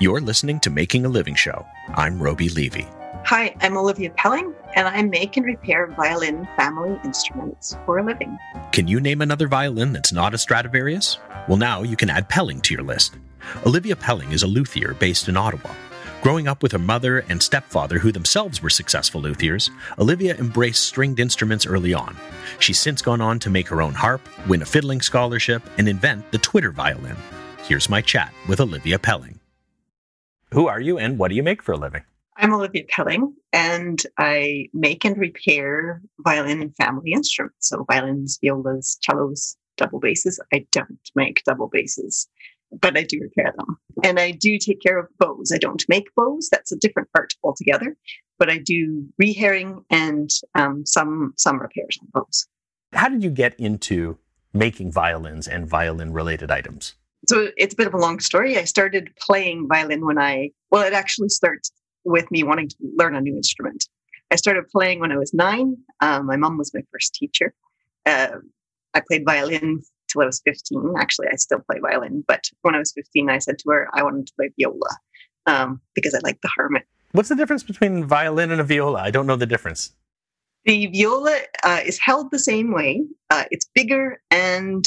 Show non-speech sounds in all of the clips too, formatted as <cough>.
You're listening to Making a Living Show. I'm Roby Levy. Hi, I'm Olivia Pelling, and I make and repair violin family instruments for a living. Can you name another violin that's not a Stradivarius? Well, now you can add Pelling to your list. Olivia Pelling is a luthier based in Ottawa. Growing up with her mother and stepfather, who themselves were successful luthiers, Olivia embraced stringed instruments early on. She's since gone on to make her own harp, win a fiddling scholarship, and invent the Twitter violin. Here's my chat with Olivia Pelling. Who are you and what do you make for a living? I'm Olivia Pelling, and I make and repair violin and family instruments. So, violins, violas, cellos, double basses. I don't make double basses, but I do repair them. And I do take care of bows. I don't make bows, that's a different art altogether, but I do rehairing and um, some, some repairs on bows. How did you get into making violins and violin related items? So it's a bit of a long story. I started playing violin when I, well, it actually starts with me wanting to learn a new instrument. I started playing when I was nine. Um, my mom was my first teacher. Uh, I played violin till I was 15. Actually, I still play violin, but when I was 15, I said to her, I wanted to play viola um, because I like the harmony. What's the difference between violin and a viola? I don't know the difference. The viola uh, is held the same way. Uh, it's bigger and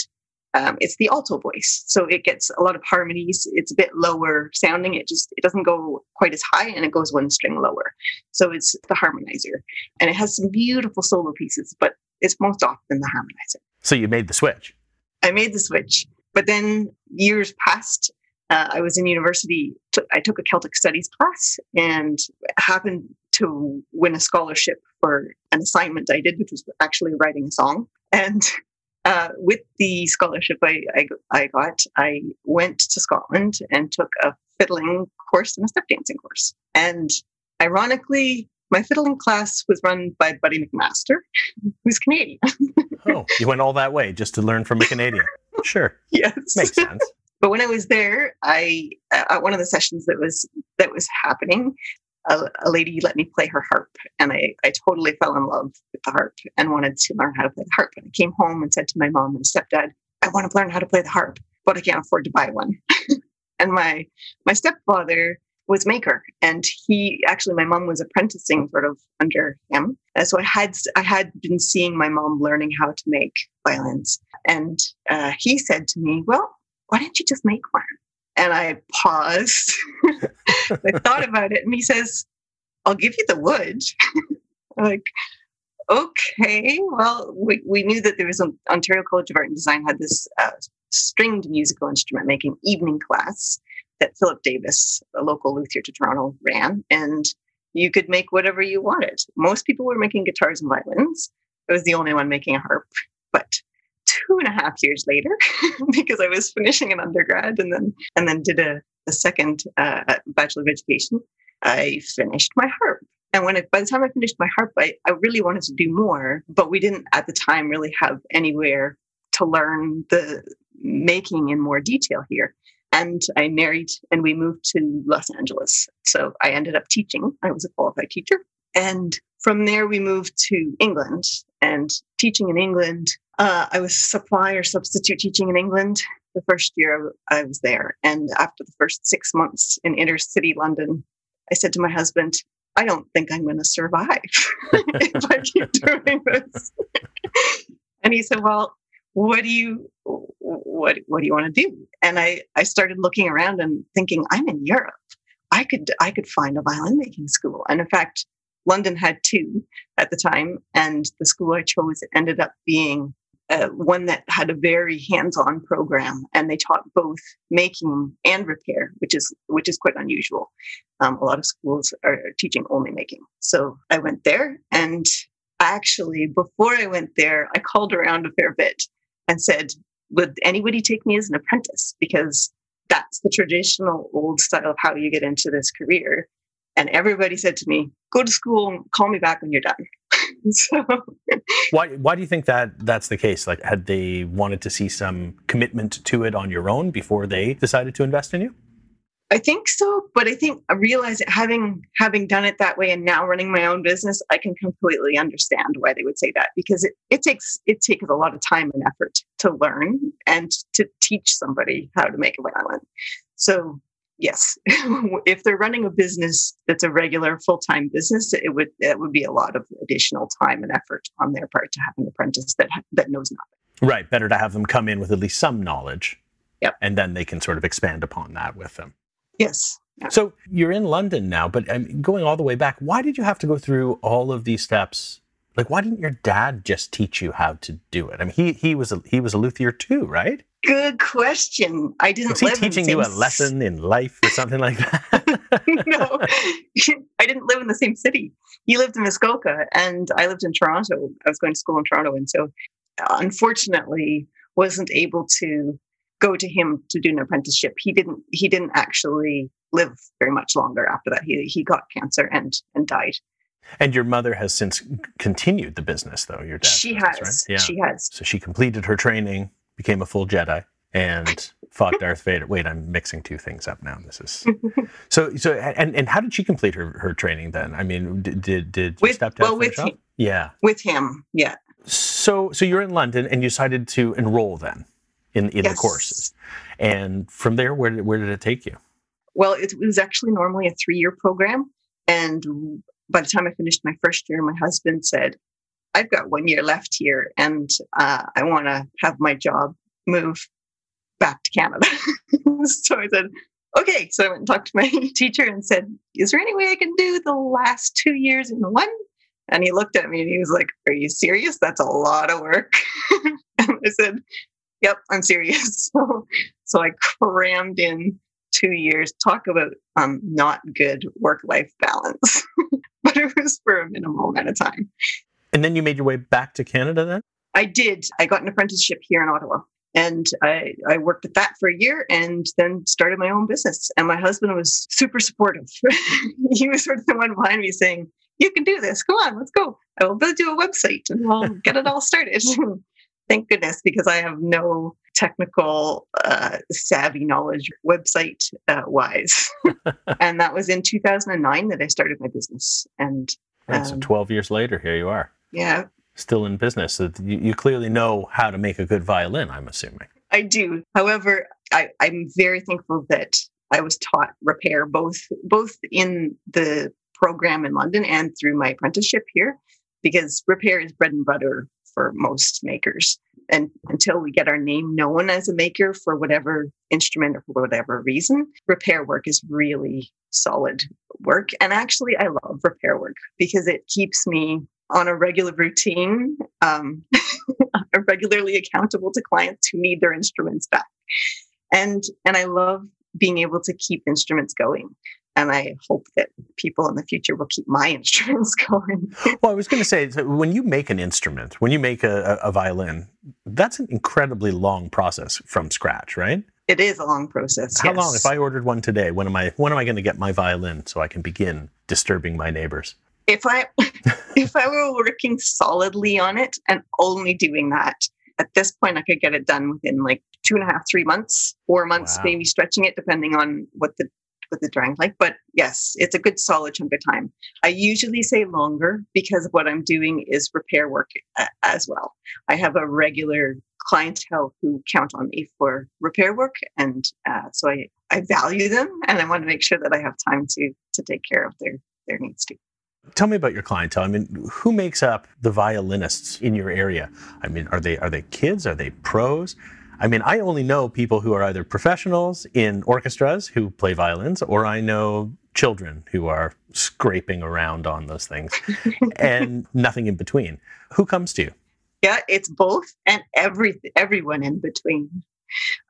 um, it's the alto voice. So it gets a lot of harmonies. It's a bit lower sounding. It just it doesn't go quite as high and it goes one string lower. So it's the harmonizer. And it has some beautiful solo pieces but it's most often the harmonizer. So you made the switch. I made the switch. But then years passed. Uh, i was in university. T- I took a celtic studies class and happened to win a scholarship for an assignment i did which was actually writing a song. And uh, with the scholarship I, I, I, got, I went to Scotland and took a fiddling course and a step dancing course. And ironically, my fiddling class was run by Buddy McMaster, who's Canadian. <laughs> oh, you went all that way just to learn from a Canadian. Sure. Yes. Makes sense. But when I was there, I at one of the sessions that was that was happening, a, a, lady let me play her harp and I, I totally fell in love with the harp and wanted to learn how to play the harp. And I came home and said to my mom and stepdad, I want to learn how to play the harp, but I can't afford to buy one. <laughs> and my my stepfather was maker and he actually my mom was apprenticing sort of under him. And so I had I had been seeing my mom learning how to make violins. And uh, he said to me, Well, why don't you just make one? And I paused. <laughs> I thought about it, and he says, I'll give you the wood. <laughs> like, okay, well, we, we knew that there was an Ontario College of Art and Design had this uh, stringed musical instrument making evening class that Philip Davis, a local luthier to Toronto, ran. And you could make whatever you wanted. Most people were making guitars and violins. I was the only one making a harp. But two and a half years later <laughs> because I was finishing an undergrad and then and then did a, a second uh, bachelor of education. I finished my harp. And when it, by the time I finished my harp, I, I really wanted to do more, but we didn't at the time really have anywhere to learn the making in more detail here. And I married and we moved to Los Angeles. So I ended up teaching. I was a qualified teacher. And from there, we moved to England and teaching in England uh, I was supply or substitute teaching in England the first year I was there. And after the first six months in inner city London, I said to my husband, I don't think I'm going to survive <laughs> if I keep doing this. <laughs> and he said, Well, what do you what what do you want to do? And I I started looking around and thinking, I'm in Europe. I could I could find a violin making school. And in fact, London had two at the time, and the school I chose ended up being uh, one that had a very hands-on program, and they taught both making and repair, which is which is quite unusual. Um, a lot of schools are teaching only making. So I went there, and actually, before I went there, I called around a fair bit and said, "Would anybody take me as an apprentice?" Because that's the traditional old style of how you get into this career. And everybody said to me, "Go to school, call me back when you're done." <laughs> so why why do you think that that's the case? Like had they wanted to see some commitment to it on your own before they decided to invest in you? I think so, but I think I realize that having having done it that way and now running my own business, I can completely understand why they would say that because it, it takes it takes a lot of time and effort to learn and to teach somebody how to make a violin. So yes, <laughs> if they're running a business that's a regular full time business, it would it would be a lot of additional time and effort on their part to have an apprentice that that knows nothing. Right. Better to have them come in with at least some knowledge. Yep. And then they can sort of expand upon that with them. Yes. So you're in London now, but um, going all the way back, why did you have to go through all of these steps? Like, why didn't your dad just teach you how to do it? I mean, he he was a, he was a luthier too, right? Good question. I didn't. Was he live in the teaching you a lesson in life or something like that? <laughs> no, <laughs> I didn't live in the same city. He lived in Muskoka, and I lived in Toronto. I was going to school in Toronto, and so unfortunately wasn't able to go to him to do an apprenticeship. He didn't. He didn't actually live very much longer after that. He he got cancer and and died. And your mother has since continued the business, though. Your dad. she has. right? Yeah. She has. so she completed her training, became a full Jedi, and fought <laughs> Darth Vader. Wait, I'm mixing two things up now. This is <laughs> so. So, and and how did she complete her, her training then? I mean, did did, did With- stepdad well, with him. Yeah. With him, yeah. So so you're in London and you decided to enroll then in in the courses, and from there, where did where did it take you? Well, it was actually normally a three year program. And by the time I finished my first year, my husband said, I've got one year left here and uh, I want to have my job move back to Canada. <laughs> so I said, okay. So I went and talked to my <laughs> teacher and said, Is there any way I can do the last two years in one? And he looked at me and he was like, Are you serious? That's a lot of work. <laughs> and I said, Yep, I'm serious. So, so I crammed in two years. Talk about um, not good work life balance. But <laughs> it was for a minimal amount of time. And then you made your way back to Canada then? I did. I got an apprenticeship here in Ottawa. And I, I worked at that for a year and then started my own business. And my husband was super supportive. <laughs> he was sort of the one behind me saying, You can do this. Come on, let's go. I will build you a website and we'll get it all started. <laughs> Thank goodness, because I have no technical uh, savvy knowledge website uh, wise. <laughs> and that was in 2009 that I started my business. And Right, so Um, 12 years later, here you are, yeah, still in business. So you, you clearly know how to make a good violin, I'm assuming. I do. However, I, I'm very thankful that I was taught repair both both in the program in London and through my apprenticeship here, because repair is bread and butter for most makers. And until we get our name known as a maker for whatever instrument or for whatever reason, repair work is really solid work. And actually, I love repair work because it keeps me on a regular routine. Um, <laughs> regularly accountable to clients who need their instruments back. And and I love being able to keep instruments going. And I hope that people in the future will keep my <laughs> instruments going. Well, I was going to say, when you make an instrument, when you make a, a, violin, that's an incredibly long process from scratch, right? It is a long process. How long? If I ordered one today, when am I when am I going to get my violin so I can begin disturbing my neighbors? if I <laughs> if I were working solidly on it and only doing that, at this point I could get it done within like two and a half, three months, four months, Wow. maybe stretching it depending on what the what the drawing like. But yes, it's a good solid chunk of time. I usually say longer because what I'm doing is repair work as well. I have a regular clientele who count on me for repair work, and uh, so I I value them, and I want to make sure that I have time to to take care of their their needs too. Tell me about your clientele. I mean, who makes up the violinists in your area? I mean, are they are they kids? Are they pros? I mean, I only know people who are either professionals in orchestras who play violins, or I know children who are scraping around on those things, <laughs> and nothing in between. Who comes to you? Yeah, it's both and every everyone in between.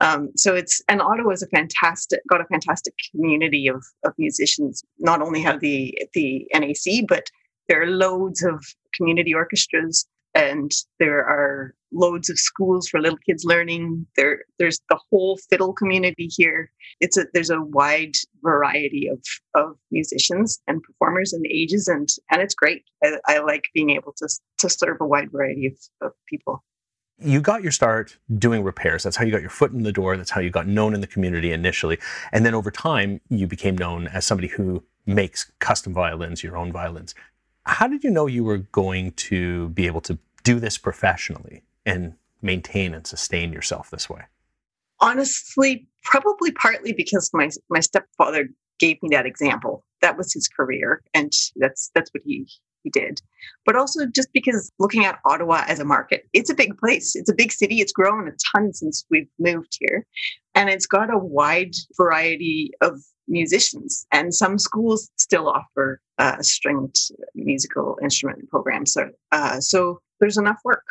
Um, so it's and Ottawa is a fantastic got a fantastic community of of musicians. Not only have the the NAC, but there are loads of community orchestras and there are loads of schools for little kids learning. There there's the whole fiddle community here. It's a there's a wide variety of of musicians and performers and ages and and it's great. I, I like being able to to serve a wide variety of, of people. you got your start doing repairs. That's how you got your foot in the door. That's how you got known in the community initially. And then over time, you became known as somebody who makes custom violins, your own violins. How did you know you were going to be able to do this professionally and maintain and sustain yourself this way? honestly, probably partly because my my stepfather gave me that example. That was his career, and that's that's what he he did. But also just because looking at Ottawa as a market, it's a big place. It's a big city. It's grown a ton since we've moved here, and it's got a wide variety of musicians. And some schools still offer uh, stringed musical instrument programs. So, uh, so there's enough work.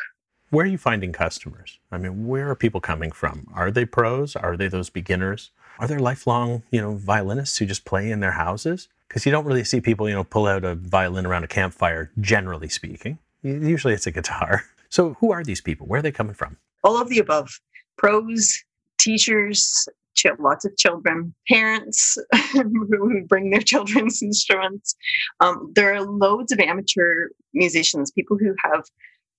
Where are you finding customers? I mean, where are people coming from? Are they pros? Are they those beginners? Are there lifelong, you know, violinists who just play in their houses? Because you don't really see people, you know, pull out a violin around a campfire, generally speaking. Usually it's a guitar. So who are these people? Where are they coming from? All of the above. Pros, teachers, lots of children, parents <laughs> who bring their children's <laughs> instruments. Um, there are loads of amateur musicians, people who have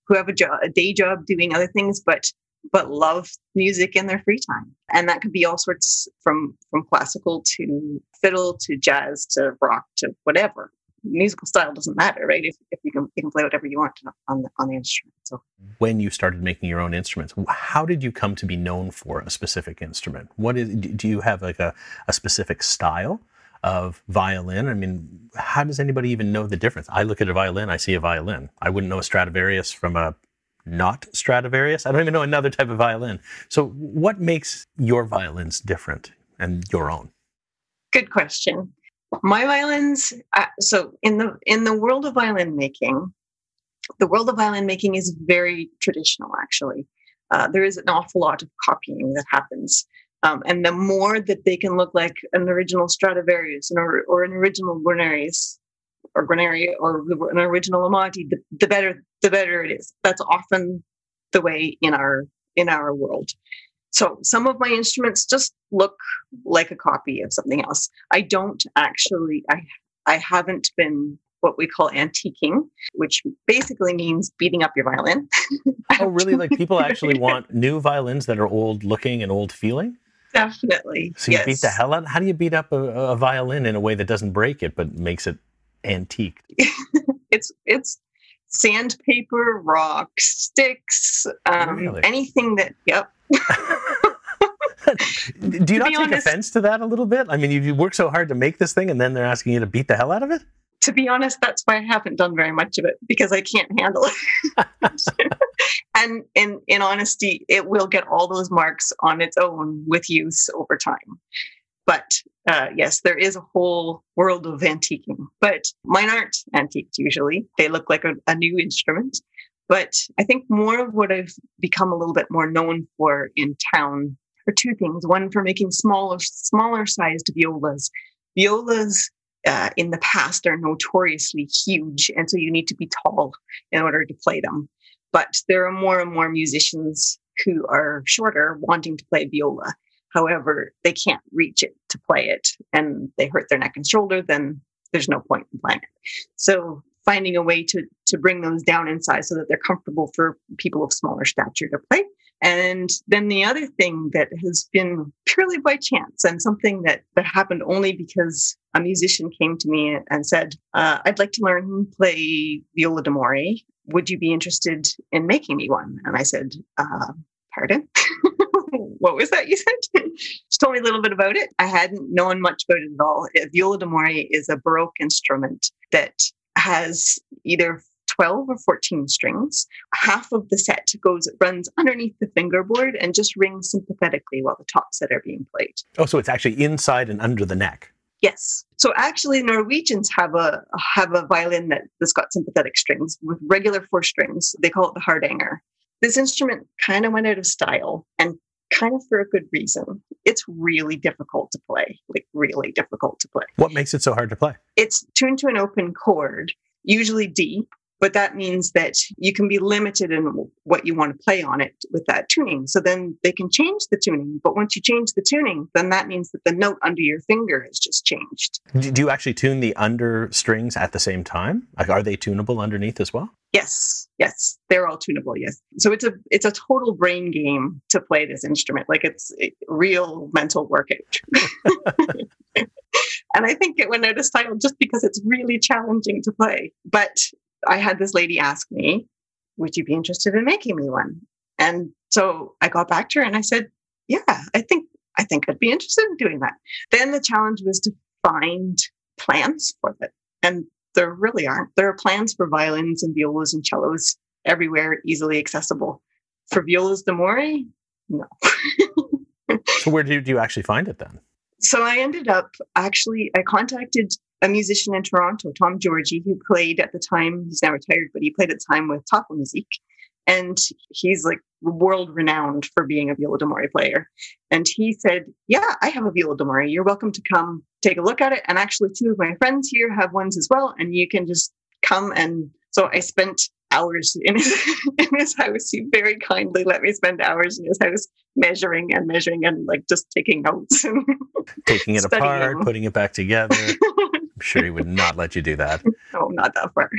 who have a a day job doing other things, but but love music in their free time, and that could be all sorts from from classical to fiddle to jazz to rock to whatever. Musical style doesn't matter, right? If, if you can you can play whatever you want on the on the instrument. So when you started making your own instruments, how did you come to be known for a specific instrument? What is do you have like a, a specific style? of violin. I mean, how does anybody even know the difference? I look at a violin, I see a violin. I wouldn't know a Stradivarius from a not Stradivarius. I don't even know another type of violin. So, what makes your violins different and your own? Good question. My violins. Uh, so, in the in the world of violin making, the world of violin making is very traditional. Actually, uh, there is an awful lot of copying that happens. Um, and the more that they can look like an original Stradivarius or, or an original Guarnerius or Guarneri or an original Amati, the, the better the better it is. That's often the way in our in our world. So some of my instruments just look like a copy of something else. I don't actually I I haven't been what we call antiquing, which basically means beating up your violin. <laughs> oh, really? Like people actually want new violins that are old looking and old feeling? Definitely. So you yes. beat the hell out. How do you beat up a, a, violin in a way that doesn't break it but makes it antique? <laughs> it's it's sandpaper, rocks, sticks, um, really? anything that. Yep. <laughs> do you not take honest, offense to that a little bit? I mean, you, you work so hard to make this thing, and then they're asking you to beat the hell out of it to be honest, that's why I haven't done very much of it because I can't handle it. <laughs> and in in honesty, it will get all those marks on its own with use over time. But uh, yes, there is a whole world of antiquing, but mine aren't antiqued usually. They look like a, a new instrument. But I think more of what I've become a little bit more known for in town are two things. One for making smaller, smaller sized violas. Violas uh, in the past are notoriously huge, and so you need to be tall in order to play them. But there are more and more musicians who are shorter wanting to play viola. However, they can't reach it to play it, and they hurt their neck and shoulder. Then there's no point in playing it. So finding a way to to bring those down in size so that they're comfortable for people of smaller stature to play and then the other thing that has been purely by chance and something that, that happened only because a musician came to me and said, uh, I'd like to learn play viola d'amore. Would you be interested in making me one? And I said, uh, pardon? <laughs> what was that you said? <laughs> she told me a little bit about it. I hadn't known much about it at all. Viola d'amore is a Baroque instrument that has either 12 or 14 strings. Half of the set goes runs underneath the fingerboard and just rings sympathetically while the top set are being played. Oh, so it's actually inside and under the neck. Yes. So actually, Norwegians have a have a violin that, that's got sympathetic strings with regular four strings. They call it the hardanger. This instrument kind of went out of style and kind of for a good reason. It's really difficult to play, like really difficult to play. What makes it so hard to play? It's tuned to an open chord, usually D, but that means that you can be limited in what you want to play on it with that tuning. So then they can change the tuning. But once you change the tuning, then that means that the note under your finger has just changed. Do you actually tune the under strings at the same time? Like, are they tunable underneath as well? Yes, yes, they're all tunable. Yes, so it's a it's a total brain game to play this instrument. Like it's a real mental workout. <laughs> and I think it went out of style just because it's really challenging to play. But I had this lady ask me, Would you be interested in making me one? And so I got back to her and I said, yeah, I think I think I'd be interested in doing that. Then the challenge was to find plans for it. And there really aren't. There are plans for violins and violas and cellos everywhere, easily accessible. For violas d'amore, no. <laughs> so where did you actually find it then? So I ended up actually I contacted a musician in Toronto, Tom Georgi, who played at the time, he's now retired, but he played at the time with Tafelmusik. And he's like world renowned for being a viola d'amore player. And he said, Yeah, I have a viola d'amore. You're welcome to come take a look at it. And actually, two of my friends here have ones as well. And you can just come. And so I spent hours in his, <laughs> in his house. He very kindly let me spend hours in his house measuring and measuring and like just taking notes and taking it <laughs> apart, putting it back together. <laughs> Sure he would not let you do that. <laughs> No, not that far.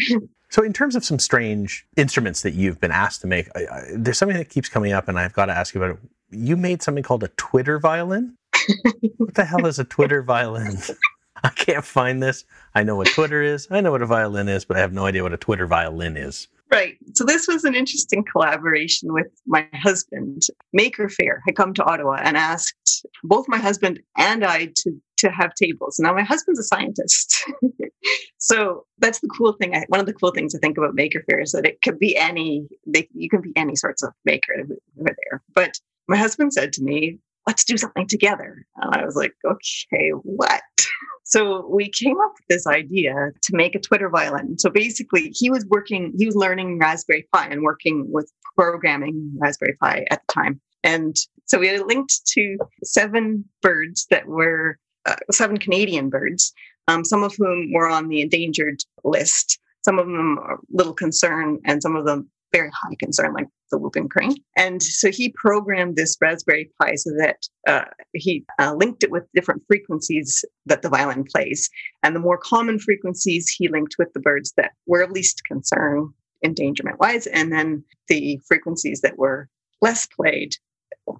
So, in terms of some strange instruments that you've been asked to make, I, I, there's something that keeps coming up, and I've got to ask you about it. You made something called a Twitter violin. <laughs> what the hell is a Twitter violin? <laughs> I can't find this. I know what Twitter is. I know what a violin is, but I have no idea what a Twitter violin is. Right. So this was an interesting collaboration with my husband. Maker Faire had come to Ottawa and asked both my husband and I to to have tables. Now my husband's a scientist. <laughs> so that's the cool thing. I, one of the cool things I think about Maker Faire is that it could be any they, you can be any sorts of maker are there. But my husband said to me, let's do something together. And I was like, okay, what? So we came up with this idea to make a Twitter violin. So basically, he was working, he was learning Raspberry Pi and working with programming Raspberry Pi at the time. And so we had linked to seven birds that were uh, seven Canadian birds, um, some of whom were on the endangered list. Some of them are little concern, and some of them very high concern, like the whooping crane. And so he programmed this Raspberry Pi so that uh, he uh, linked it with different frequencies that the violin plays. And the more common frequencies he linked with the birds that were least concern endangerment wise, and then the frequencies that were less played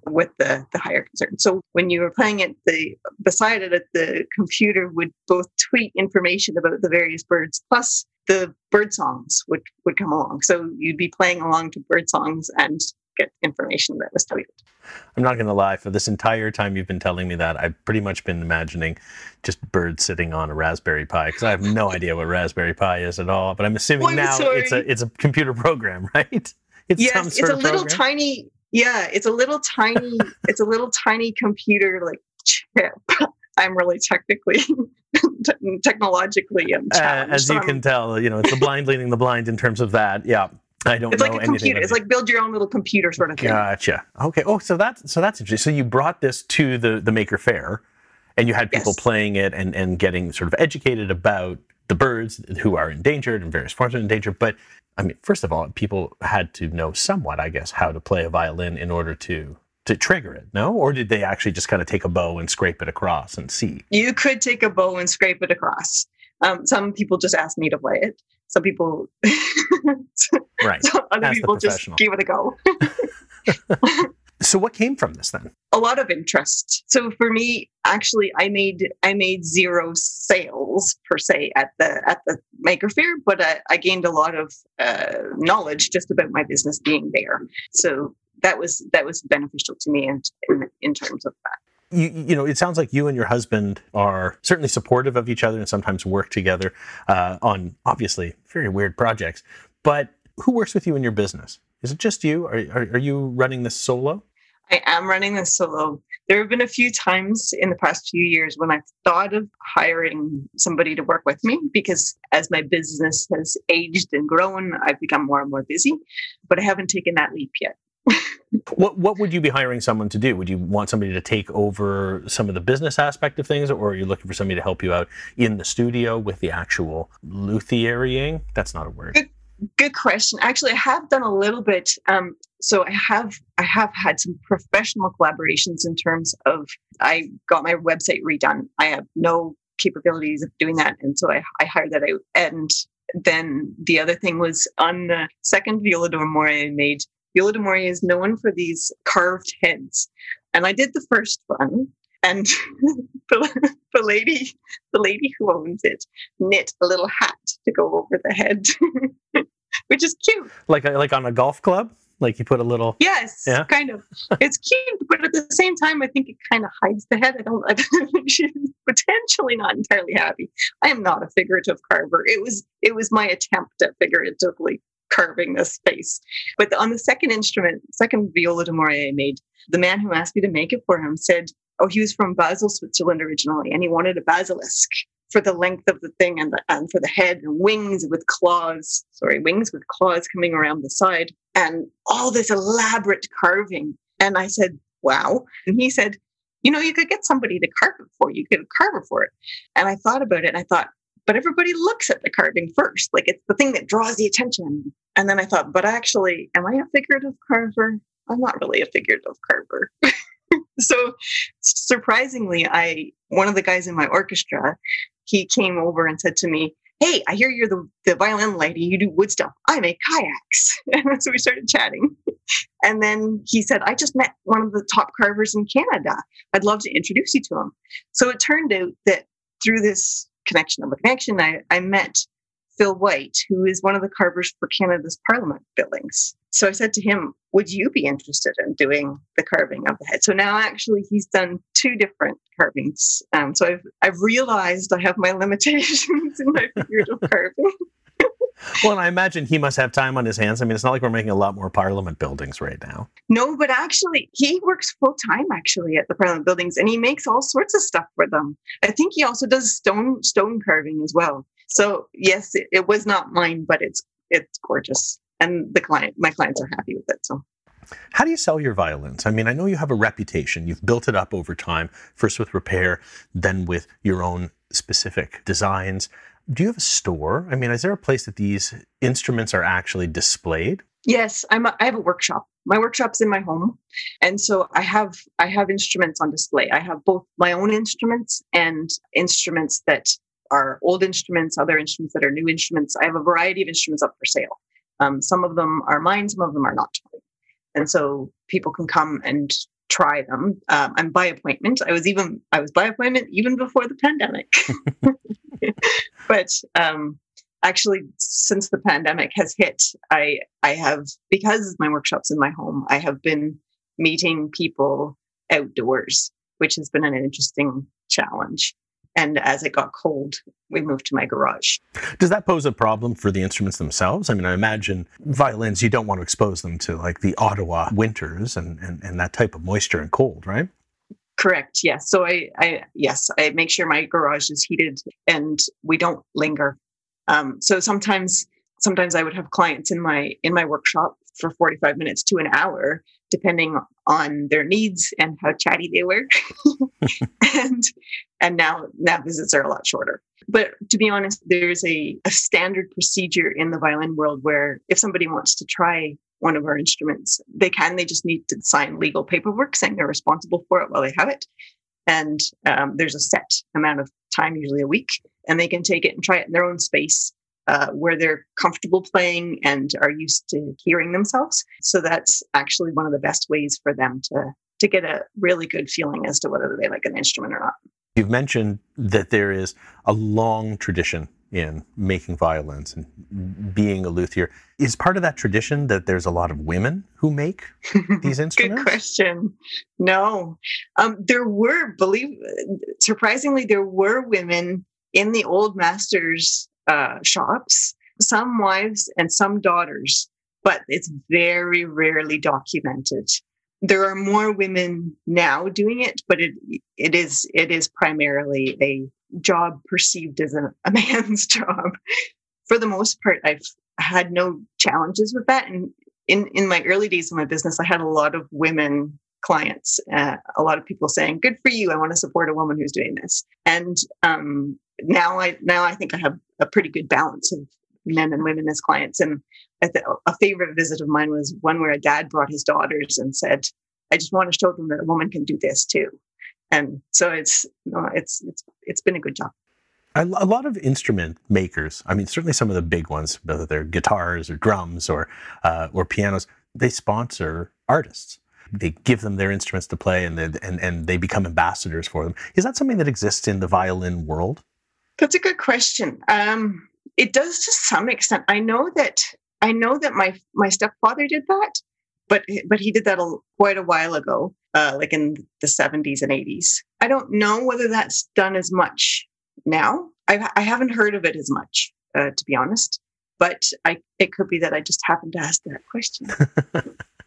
with the, the higher concern. So when you were playing it, the beside it, the computer would both tweet information about the various birds plus the bird songs would, would come along. So you'd be playing along to bird songs and get information that was tweeted. I'm not going to lie. For this entire time you've been telling me that, I've pretty much been imagining just birds sitting on a Raspberry Pi because I have no idea what Raspberry Pi is at all. But I'm assuming well, now sorry. it's a it's a computer program, <laughs> right? It's yes, it's a little program. tiny. Yeah, it's a little tiny. <laughs> it's a little tiny computer like chip. <laughs> I'm really technically <laughs> technologically um, uh, as you can tell, you know, it's the blind leading the blind in terms of that. Yeah. I don't it's like a computer. It's like build your own little computer sort of thing. Gotcha. Okay. Oh, so that's so that's interesting. So you brought this to the the Maker Faire, and you had people yes. playing it and and getting sort of educated about the birds who are endangered and various forms of endangered. But I mean, first of all, people had to know somewhat, I guess, how to play a violin in order to to trigger it, no? Or did they actually just kind of take a bow and scrape it across and see? You could take a bow and scrape it across. Um, some people just asked me to play it. Some people, <laughs> right? Some other As people just give it a go. <laughs> so what came from this then? A lot of interest. So for me, actually, I made I made zero sales per se at the at the Maker Faire, but I, I gained a lot of uh, knowledge just about my business being there. So that was that was beneficial to me in, in, in terms of that. You, you, know, it sounds like you and your husband are certainly supportive of each other and sometimes work together uh, on obviously very weird projects. But who works with you in your business? Is it just you? Are, are, are you running this solo? I am running this solo. There have been a few times in the past few years when I've thought of hiring somebody to work with me because as my business has aged and grown, I've become more and more busy, but I haven't taken that leap yet what what would you be hiring someone to do? Would you want somebody to take over some of the business aspect of things, or are you looking for somebody to help you out in the studio with the actual luthierying? That's not a word. Good, good question. Actually, I have done a little bit. Um, so I have I have had some professional collaborations in terms of I got my website redone. I have no capabilities of doing that, and so I, I hired that out. And then the other thing was on the second Viola d'Amore I made Viola d'Amore is known for these carved heads. And I did the first one, and <laughs> the, the lady, the lady who owns it, knit a little hat to go over the head, <laughs> which is cute. Like a, like on a golf club, Like you put a little. Yes, yeah. kind of. It's cute, but at the same time, I think it kind of hides the head. I don't. I think <laughs> she's potentially not entirely happy. I am not a figurative carver. It was. It was my attempt at figuratively carving this face. But on the second instrument, second viola d'amore I made, the man who asked me to make it for him said, "Oh, he was from Basel, Switzerland originally, and he wanted a basilisk." for the length of the thing and, the, and for the head and wings with claws, sorry, wings with claws coming around the side and all this elaborate carving. And I said, wow. And he said, you know, you could get somebody to carve it for you. You could carve it for it. And I thought about it and I thought, but everybody looks at the carving first. Like it's the thing that draws the attention. And then I thought, but actually, am I a figurative carver? I'm not really a figurative carver. <laughs> so surprisingly, I one of the guys in my orchestra he came over and said to me, Hey, I hear you're the, the violin lady. You do wood stuff. I make kayaks. <laughs> And so we started chatting. And then he said, I just met one of the top carvers in Canada. I'd love to introduce you to him. So it turned out that through this connection of a connection, I, I met Phil White, who is one of the carvers for Canada's Parliament buildings. So I said to him, Would you be interested in doing the carving of the head? So now actually he's done two different carvings. Um, so I've, I've realized I have my <laughs> limitations in my figurative carving. <laughs> well, and I imagine he must have time on his hands. I mean, it's not like we're making a lot more Parliament buildings right now. No, but actually, he works full time actually at the Parliament buildings, and he makes all sorts of stuff for them. I think he also does stone stone carving as well. So yes, it, it was not mine, but it's it's gorgeous, and the client, my clients are happy with it. So. How do you sell your violins? I mean, I know you have a reputation. You've built it up over time, first with repair, then with your own specific designs. Do you have a store? I mean, is there a place that these instruments are actually displayed? Yes, I'm a, I have a workshop. My workshop's in my home. And so I have I have instruments on display. I have both my own instruments and instruments that are old instruments, other instruments that are new instruments. I have a variety of instruments up for sale. Um, some of them are mine, some of them are not And so people can come and try them. Um, I'm by appointment. I was even I was by appointment even before the pandemic. <laughs> <laughs> but um, actually, since the pandemic has hit, I I have because my workshops in my home, I have been meeting people outdoors, which has been an interesting challenge. And as it got cold, we moved to my garage. Does that pose a problem for the instruments themselves? I mean, I imagine violins, you don't want to expose them to like the Ottawa winters and, and, and that type of moisture and cold, right? Correct. Yes. So I, I, yes, I make sure my garage is heated and we don't linger. Um, so sometimes, sometimes I would have clients in my in my workshop for 45 minutes to an hour depending on their needs and how chatty they were. <laughs> and and now now visits are a lot shorter. But to be honest, there's a, a standard procedure in the violin world where if somebody wants to try one of our instruments, they can. They just need to sign legal paperwork saying they're responsible for it while they have it. And um, there's a set amount of time, usually a week, and they can take it and try it in their own space uh, where they're comfortable playing and are used to hearing themselves. So that's actually one of the best ways for them to to get a really good feeling as to whether they like an instrument or not. You've mentioned that there is a long tradition in making violins and being a luthier. Is part of that tradition that there's a lot of women who make <laughs> these instruments? Good question. No, um, there were, believe surprisingly, there were women in the old masters uh, shops, some wives and some daughters, but it's very rarely documented. There are more women now doing it, but it it is it is primarily a job perceived as a, a <laughs> man's job. For the most part, I've had no challenges with that. And in in my early days of my business, I had a lot of women clients, uh, a lot of people saying, "Good for you! I want to support a woman who's doing this." And um, now I now I think I have a pretty good balance of men and women as clients. And a favorite visit of mine was one where a dad brought his daughters and said, "I just want to show them that a woman can do this too." And so it's it's it's it's been a good job. A lot of instrument makers, I mean, certainly some of the big ones, whether they're guitars or drums or uh, or pianos, they sponsor artists. They give them their instruments to play, and, and and they become ambassadors for them. Is that something that exists in the violin world? That's a good question. Um, it does to some extent. I know that I know that my my stepfather did that, but but he did that a, quite a while ago, uh, like in the 70s and 80s. I don't know whether that's done as much now. I, I haven't heard of it as much, uh, to be honest. But I, it could be that I just happened to ask that question.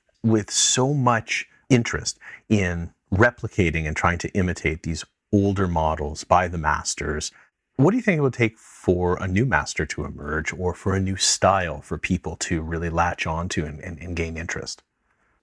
<laughs> With so much interest in replicating and trying to imitate these older models by the masters, what do you think it would take for a new master to emerge or for a new style for people to really latch onto and, and, and gain interest?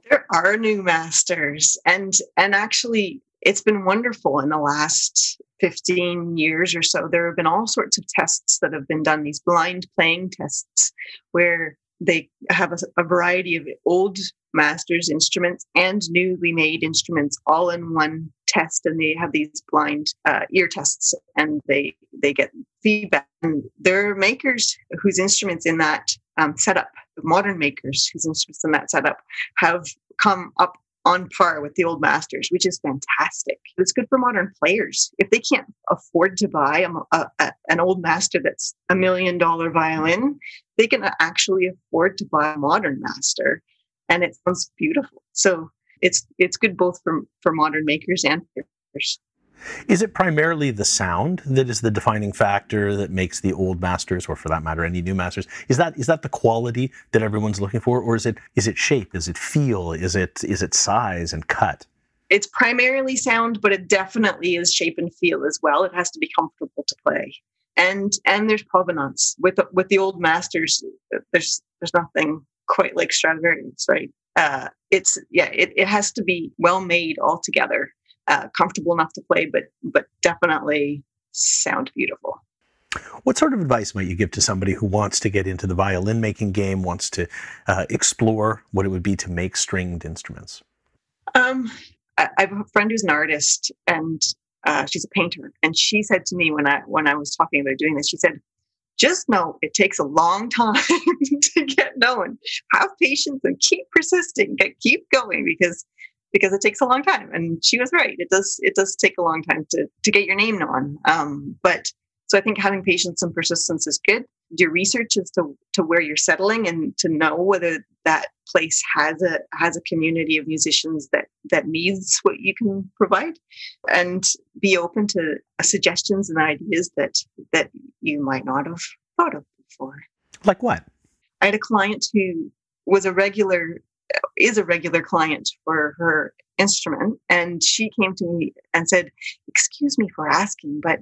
There are new masters and and actually it's been wonderful in the last 15 years or so. There have been all sorts of tests that have been done, these blind playing tests, where they have a, a variety of old masters instruments and newly made instruments all in one test and they have these blind uh, ear tests and they they get feedback and there are makers whose instruments in that um, setup modern makers whose instruments in that setup have come up on par with the old masters, which is fantastic. It's good for modern players. If they can't afford to buy a, a, an old master that's a million dollar violin, they can actually afford to buy a modern master, and it sounds beautiful. So it's it's good both for for modern makers and makers. Is it primarily the sound that is the defining factor that makes the old masters, or for that matter, any new masters? Is that is that the quality that everyone's looking for, or is it is it shape? Is it feel? Is it is it size and cut? It's primarily sound, but it definitely is shape and feel as well. It has to be comfortable to play, and and there's provenance with the, with the old masters. There's there's nothing quite like Stradivarius, right? Uh, it's yeah, it, it has to be well made altogether uh, comfortable enough to play, but but definitely sound beautiful. What sort of advice might you give to somebody who wants to get into the violin making game, wants to uh, explore what it would be to make stringed instruments? Um, I, I have a friend who's an artist, and uh, she's a painter, and she said to me when I when I was talking about doing this, she said, "Just know it takes a long time <laughs> to get known. Have patience and keep persisting. Keep going because because it takes a long time. And she was right. It does it does take a long time to to get your name known. Um, but so I think having patience and persistence is good. Do research as to, to where you're settling and to know whether that place has a has a community of musicians that that needs what you can provide and be open to suggestions and ideas that that you might not have thought of before. Like what? I had a client who was a regular is a regular client for her instrument. And she came to me and said, Excuse me for asking, but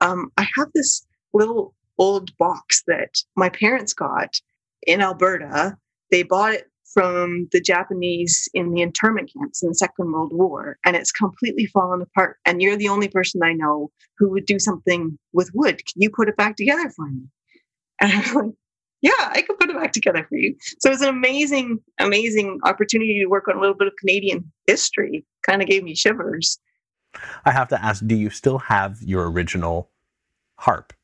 um, I have this little old box that my parents got in Alberta. They bought it from the Japanese in the internment camps in the Second World War, and it's completely fallen apart. And you're the only person I know who would do something with wood. Can you put it back together for me? <laughs> And I'm like, yeah, I could put it back together for you. So it was an amazing, amazing opportunity to work on a little bit of Canadian history. Kind of gave me shivers. I have to ask, do you still have your original harp?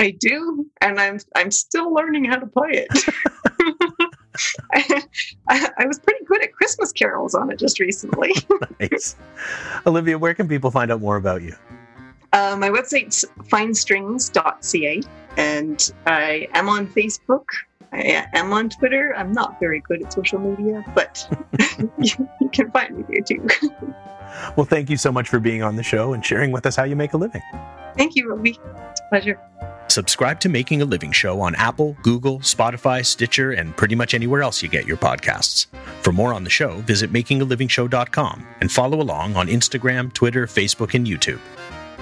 I do, and I'm I'm still learning how to play it. <laughs> <laughs> I, was pretty good at Christmas carols on it just recently. <laughs> nice. Olivia, where can people find out more about you? Uh, my website's finestrings.ca, and I am on Facebook. I am on Twitter. I'm not very good at social media, but <laughs> you, you can find me there too. well, thank you so much for being on the show and sharing with us how you make a living. Thank you, Roby. It's a pleasure. Subscribe to Making a Living Show on Apple, Google, Spotify, Stitcher, and pretty much anywhere else you get your podcasts. For more on the show, visit makingalivingshow.com and follow along on Instagram, Twitter, Facebook, and YouTube.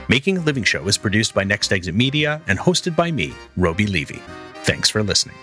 Making a Living Show is produced by Next Exit Media and hosted by me, Roby Levy. Thanks for listening.